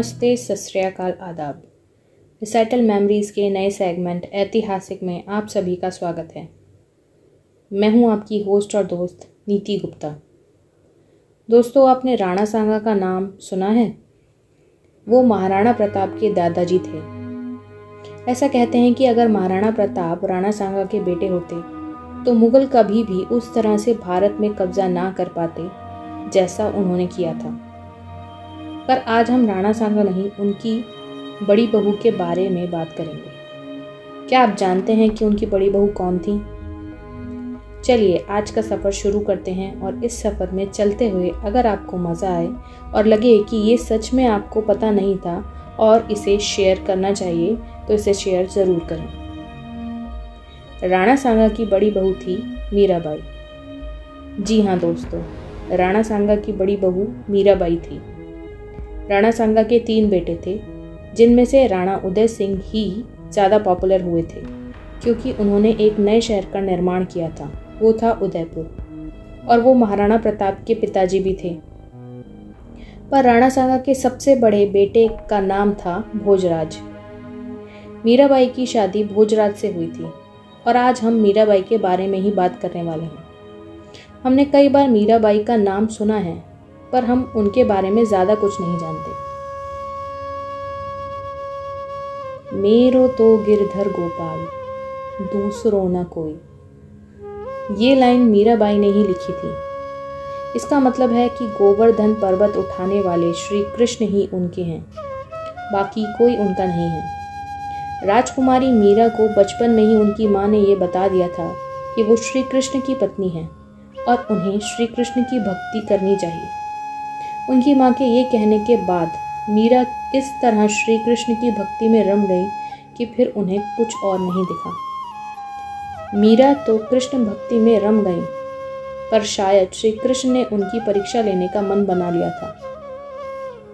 नमस्ते, सत आदाब। रिसाइटल मेमोरीज़ के नए सेगमेंट ऐतिहासिक में आप सभी का स्वागत है। मैं हूँ आपकी होस्ट और दोस्त नीति गुप्ता। दोस्तों, आपने राणा सांगा का नाम सुना है? वो महाराणा प्रताप के दादाजी थे। ऐसा कहते हैं कि अगर महाराणा प्रताप राणा सांगा के बेटे होते तो मुगल कभी भी उस तरह से भारत में कब्जा ना कर पाते, जैसा उन्होंने किया था। पर आज हम राणा सांगा नहीं, उनकी बड़ी बहू के बारे में बात करेंगे। क्या आप जानते हैं कि उनकी बड़ी बहू कौन थी? चलिए, आज का सफ़र शुरू करते हैं और इस सफ़र में चलते हुए अगर आपको मज़ा आए और लगे कि ये सच में आपको पता नहीं था और इसे शेयर करना चाहिए तो इसे शेयर ज़रूर करें। राणा सांगा की बड़ी बहू थी मीराबाई। जी हाँ दोस्तों, राणा सांगा की बड़ी बहू मीराबाई थी। राणा सांगा के तीन बेटे थे, जिनमें से राणा उदय सिंह ही ज़्यादा पॉपुलर हुए थे, क्योंकि उन्होंने एक नए शहर का निर्माण किया था, वो था उदयपुर। और वो महाराणा प्रताप के पिताजी भी थे। पर राणा सांगा के सबसे बड़े बेटे का नाम था भोजराज। मीराबाई की शादी भोजराज से हुई थी, और आज हम मीराबाई के बारे में ही बात करने वाले हैं। हमने कई बार मीराबाई का नाम सुना है पर हम उनके बारे में ज़्यादा कुछ नहीं जानते। मेरो तो गिरधर गोपाल, दूसरो न कोई। ये लाइन मीराबाई ने ही लिखी थी। इसका मतलब है कि गोवर्धन पर्वत उठाने वाले श्री कृष्ण ही उनके हैं, बाकी कोई उनका नहीं है। राजकुमारी मीरा को बचपन में ही उनकी माँ ने यह बता दिया था कि वो श्री कृष्ण की पत्नी हैं और उन्हें श्री कृष्ण की भक्ति करनी चाहिए। उनकी माँ के ये कहने के बाद मीरा इस तरह श्री कृष्ण की भक्ति में रम गई कि फिर उन्हें कुछ और नहीं दिखा। मीरा तो कृष्ण भक्ति में रम गई, पर शायद श्री कृष्ण ने उनकी परीक्षा लेने का मन बना लिया था।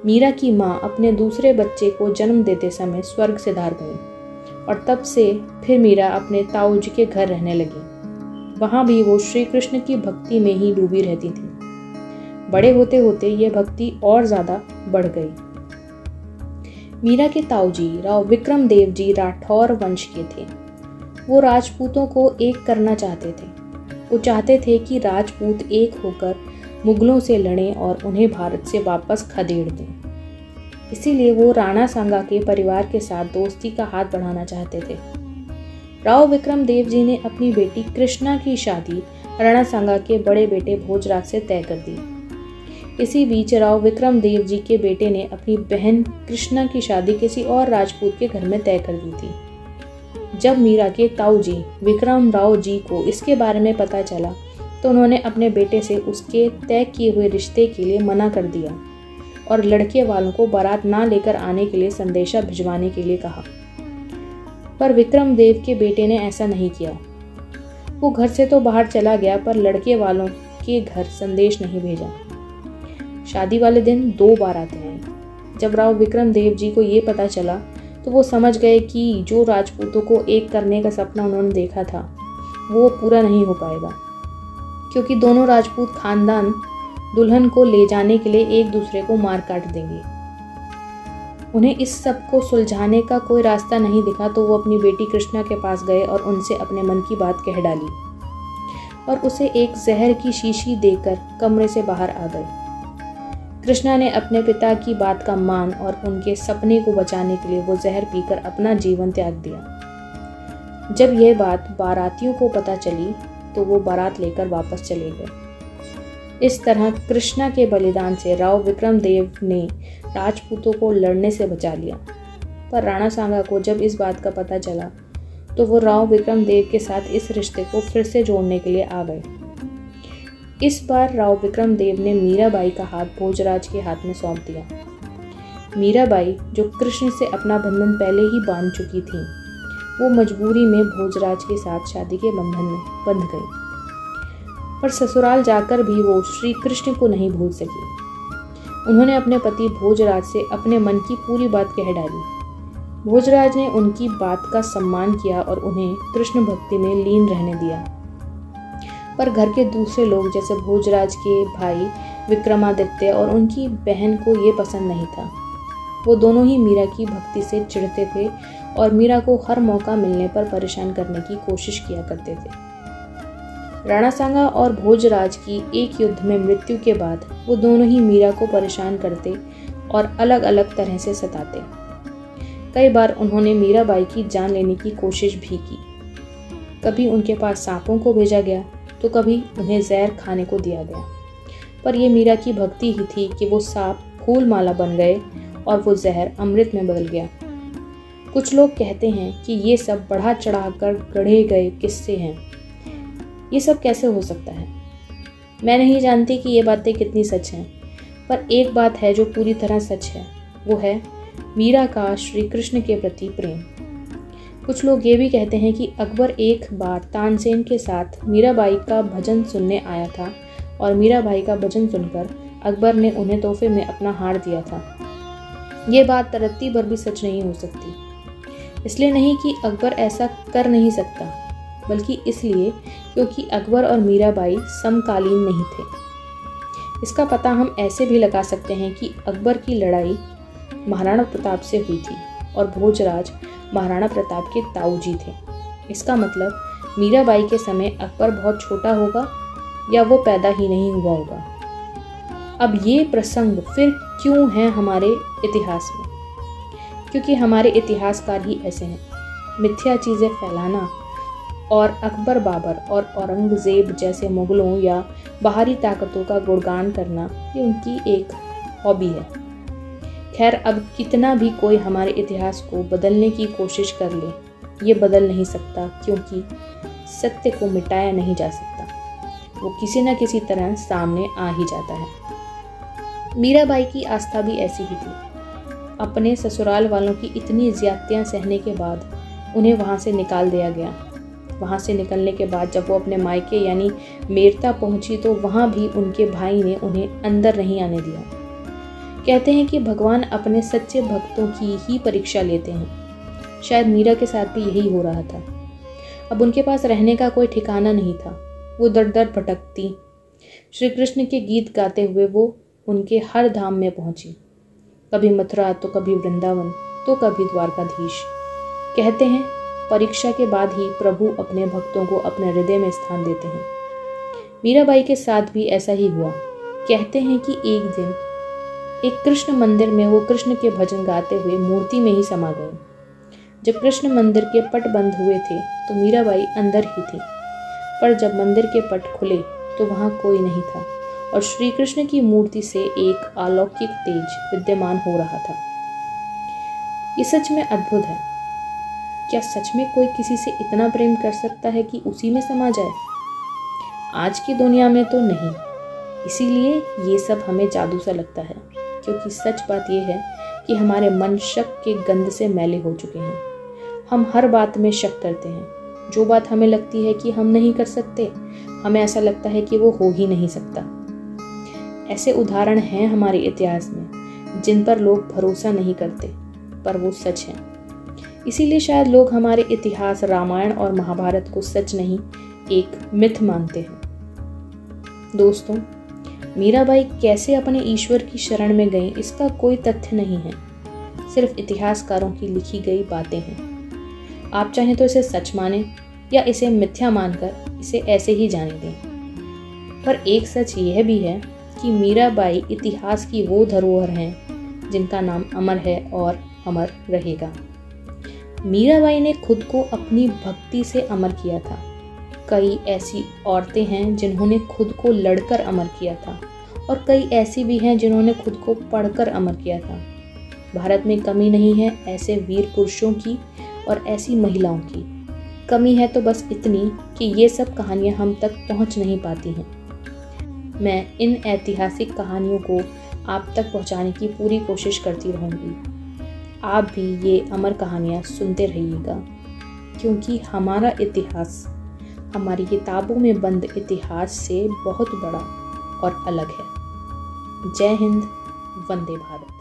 मीरा की माँ अपने दूसरे बच्चे को जन्म देते समय स्वर्ग से धार गई, और तब से फिर मीरा अपने ताऊ जी के घर रहने लगी। वहाँ भी वो श्री कृष्ण की भक्ति में ही डूबी रहती थी। बड़े होते होते यह भक्ति और ज़्यादा बढ़ गई। मीरा के ताऊजी, राव विक्रम देव जी राठौर वंश के थे। वो राजपूतों को एक करना चाहते थे। वो चाहते थे कि राजपूत एक होकर मुगलों से लड़ें और उन्हें भारत से वापस खदेड़ दें। इसीलिए वो राणा सांगा के परिवार के साथ दोस्ती का हाथ बढ़ाना चाहते थे। राव विक्रम देव जी ने अपनी बेटी कृष्णा की शादी राणा सांगा के बड़े बेटे भोजराज से तय कर दी। इसी बीच राव विक्रम देव जी के बेटे ने अपनी बहन कृष्णा की शादी किसी और राजपूत के घर में तय कर दी थी। जब मीरा के ताऊ जी, विक्रम राव जी को इसके बारे में पता चला तो उन्होंने अपने बेटे से उसके तय किए हुए रिश्ते के लिए मना कर दिया और लड़के वालों को बारात ना लेकर आने के लिए संदेशा भिजवाने के लिए कहा। पर विक्रम देव के बेटे ने ऐसा नहीं किया। वो घर से तो बाहर चला गया, पर लड़के वालों के घर संदेश नहीं भेजा। शादी वाले दिन दो बार आते हैं। जब राव विक्रम देव जी को ये पता चला तो वो समझ गए कि जो राजपूतों को एक करने का सपना उन्होंने देखा था, वो पूरा नहीं हो पाएगा। क्योंकि दोनों राजपूत खानदान दुल्हन को ले जाने के लिए एक दूसरे को मार काट देंगे। उन्हें इस सबको सुलझाने का कोई रास्ता नहीं दिखा तो वो अपनी बेटी कृष्णा के पास गए और उनसे अपने मन की बात कह डाली। और उसे एक जहर की शीशी देकर कमरे से बाहर आ गए। कृष्णा ने अपने पिता की बात का मान और उनके सपने को बचाने के लिए वो जहर पीकर अपना जीवन त्याग दिया। जब यह बात बारातियों को पता चली तो वो बारात लेकर वापस चले गए। इस तरह कृष्णा के बलिदान से राव विक्रम देव ने राजपूतों को लड़ने से बचा लिया। पर राणा सांगा को जब इस बात का पता चला तो वो राव विक्रम देव के साथ इस रिश्ते को फिर से जोड़ने के लिए आ गए। इस बार राव विक्रम देव ने मीराबाई का हाथ भोजराज के हाथ में सौंप दिया। मीराबाई, जो कृष्ण से अपना बंधन पहले ही बाँध चुकी थी, वो मजबूरी में भोजराज के साथ शादी के बंधन में बंध गई। पर ससुराल जाकर भी वो श्री कृष्ण को नहीं भूल सकी। उन्होंने अपने पति भोजराज से अपने मन की पूरी बात कह डाली। भोजराज ने उनकी बात का सम्मान किया और उन्हें कृष्ण भक्ति में लीन रहने दिया। पर घर के दूसरे लोग, जैसे भोजराज के भाई विक्रमादित्य और उनकी बहन को ये पसंद नहीं था। वो दोनों ही मीरा की भक्ति से चिढ़ते थे और मीरा को हर मौका मिलने पर परेशान करने की कोशिश किया करते थे। राणा सांगा और भोजराज की एक युद्ध में मृत्यु के बाद वो दोनों ही मीरा को परेशान करते और अलग अलग तरह से सताते। कई बार उन्होंने मीराबाई की जान लेने की कोशिश भी की। कभी उनके पास सांपों को भेजा गया तो कभी उन्हें जहर खाने को दिया गया। पर यह मीरा की भक्ति ही थी कि वो सांप फूल माला बन गए और वो जहर अमृत में बदल गया। कुछ लोग कहते हैं कि ये सब बढ़ा चढ़ाकर गढ़े गए किस्से हैं। ये सब कैसे हो सकता है? मैं नहीं जानती कि ये बातें कितनी सच हैं, पर एक बात है जो पूरी तरह सच है, वो है मीरा का श्री कृष्ण के प्रति प्रेम। कुछ लोग ये भी कहते हैं कि अकबर एक बार तानसेन के साथ मीराबाई का भजन सुनने आया था और मीराबाई का भजन सुनकर अकबर ने उन्हें तोहफे में अपना हार दिया था। ये बात तरत्ती भर भी सच नहीं हो सकती। इसलिए नहीं कि अकबर ऐसा कर नहीं सकता, बल्कि इसलिए क्योंकि अकबर और मीराबाई समकालीन नहीं थे। इसका पता हम ऐसे भी लगा सकते हैं कि अकबर की लड़ाई महाराणा प्रताप से हुई थी। और भोजराज महाराणा प्रताप के ताऊजी थे। इसका मतलब मीराबाई के समय अकबर बहुत छोटा होगा या वो पैदा ही नहीं हुआ होगा। अब ये प्रसंग फिर क्यों है हमारे इतिहास में? क्योंकि हमारे इतिहासकार ही ऐसे हैं। मिथ्या चीज़ें फैलाना और अकबर बाबर और औरंगज़ेब जैसे मुगलों या बाहरी ताकतों का गुणगान करना, ये उनकी एक हॉबी है। खैर, अब कितना भी कोई हमारे इतिहास को बदलने की कोशिश कर ले, ये बदल नहीं सकता, क्योंकि सत्य को मिटाया नहीं जा सकता। वो किसी न किसी तरह सामने आ ही जाता है। मीराबाई की आस्था भी ऐसी ही थी। अपने ससुराल वालों की इतनी ज्यादतियाँ सहने के बाद उन्हें वहाँ से निकाल दिया गया। वहाँ से निकलने के बाद जब वो अपने मायके यानी मेरता पहुँची तो वहाँ भी उनके भाई ने उन्हें अंदर नहीं आने दिया। कहते हैं कि भगवान अपने सच्चे भक्तों की ही परीक्षा लेते हैं। शायद मीरा के साथ भी यही हो रहा था। अब उनके पास रहने का कोई ठिकाना नहीं था। वो दर दर भटकती। श्री कृष्ण के गीत गाते हुए वो उनके हर धाम में पहुँची। कभी मथुरा तो कभी वृंदावन तो कभी द्वारकाधीश। कहते हैं, परीक्षा के बाद ही प्रभु अपने भक्तों को अपने हृदय में स्थान देते हैं। मीराबाई के साथ भी ऐसा ही हुआ। कहते हैं कि एक दिन एक कृष्ण मंदिर में वो कृष्ण के भजन गाते हुए मूर्ति में ही समा गए। जब कृष्ण मंदिर के पट बंद हुए थे तो मीराबाई अंदर ही थी। पर जब मंदिर के पट खुले तो वहाँ कोई नहीं था और श्री कृष्ण की मूर्ति से एक अलौकिक तेज विद्यमान हो रहा था। ये सच में अद्भुत है। क्या सच में कोई किसी से इतना प्रेम कर सकता है कि उसी में समा जाए? आज की दुनिया में तो नहीं। इसीलिए ये सब हमें जादू सा लगता है। क्योंकि सच बात यह है कि हमारे मन शक के गंध से मैले हो चुके हैं। हम हर बात में शक करते हैं। जो बात हमें लगती है कि हम नहीं कर सकते, हमें ऐसा लगता है कि वो हो ही नहीं सकता। ऐसे उदाहरण हैं हमारे इतिहास में, जिन पर लोग भरोसा नहीं करते, पर वो सच हैं। इसीलिए शायद लोग हमारे इतिहास, रामायण और महाभारत को सच नहीं, एक मिथ मानते हैं। दोस्तों मीराबाई कैसे अपने ईश्वर की शरण में गई, इसका कोई तथ्य नहीं है। सिर्फ़ इतिहासकारों की लिखी गई बातें हैं। आप चाहें तो इसे सच माने, या इसे मिथ्या मानकर इसे ऐसे ही जाने दें। पर एक सच यह भी है कि मीराबाई इतिहास की वो धरोहर हैं, जिनका नाम अमर है और अमर रहेगा। मीराबाई ने खुद को अपनी भक्ति से अमर किया था। कई ऐसी औरतें हैं जिन्होंने खुद को लड़कर अमर किया था और कई ऐसी भी हैं जिन्होंने खुद को पढ़कर अमर किया था। भारत में कमी नहीं है ऐसे वीर पुरुषों की और ऐसी महिलाओं की। कमी है तो बस इतनी कि ये सब कहानियाँ हम तक पहुँच नहीं पाती हैं। मैं इन ऐतिहासिक कहानियों को आप तक पहुँचाने की पूरी कोशिश करती रहूँगी। आप भी ये अमर कहानियाँ सुनते रहिएगा, क्योंकि हमारा इतिहास हमारी किताबों में बंद इतिहास से बहुत बड़ा और अलग है। जय हिंद, वंदे भारत।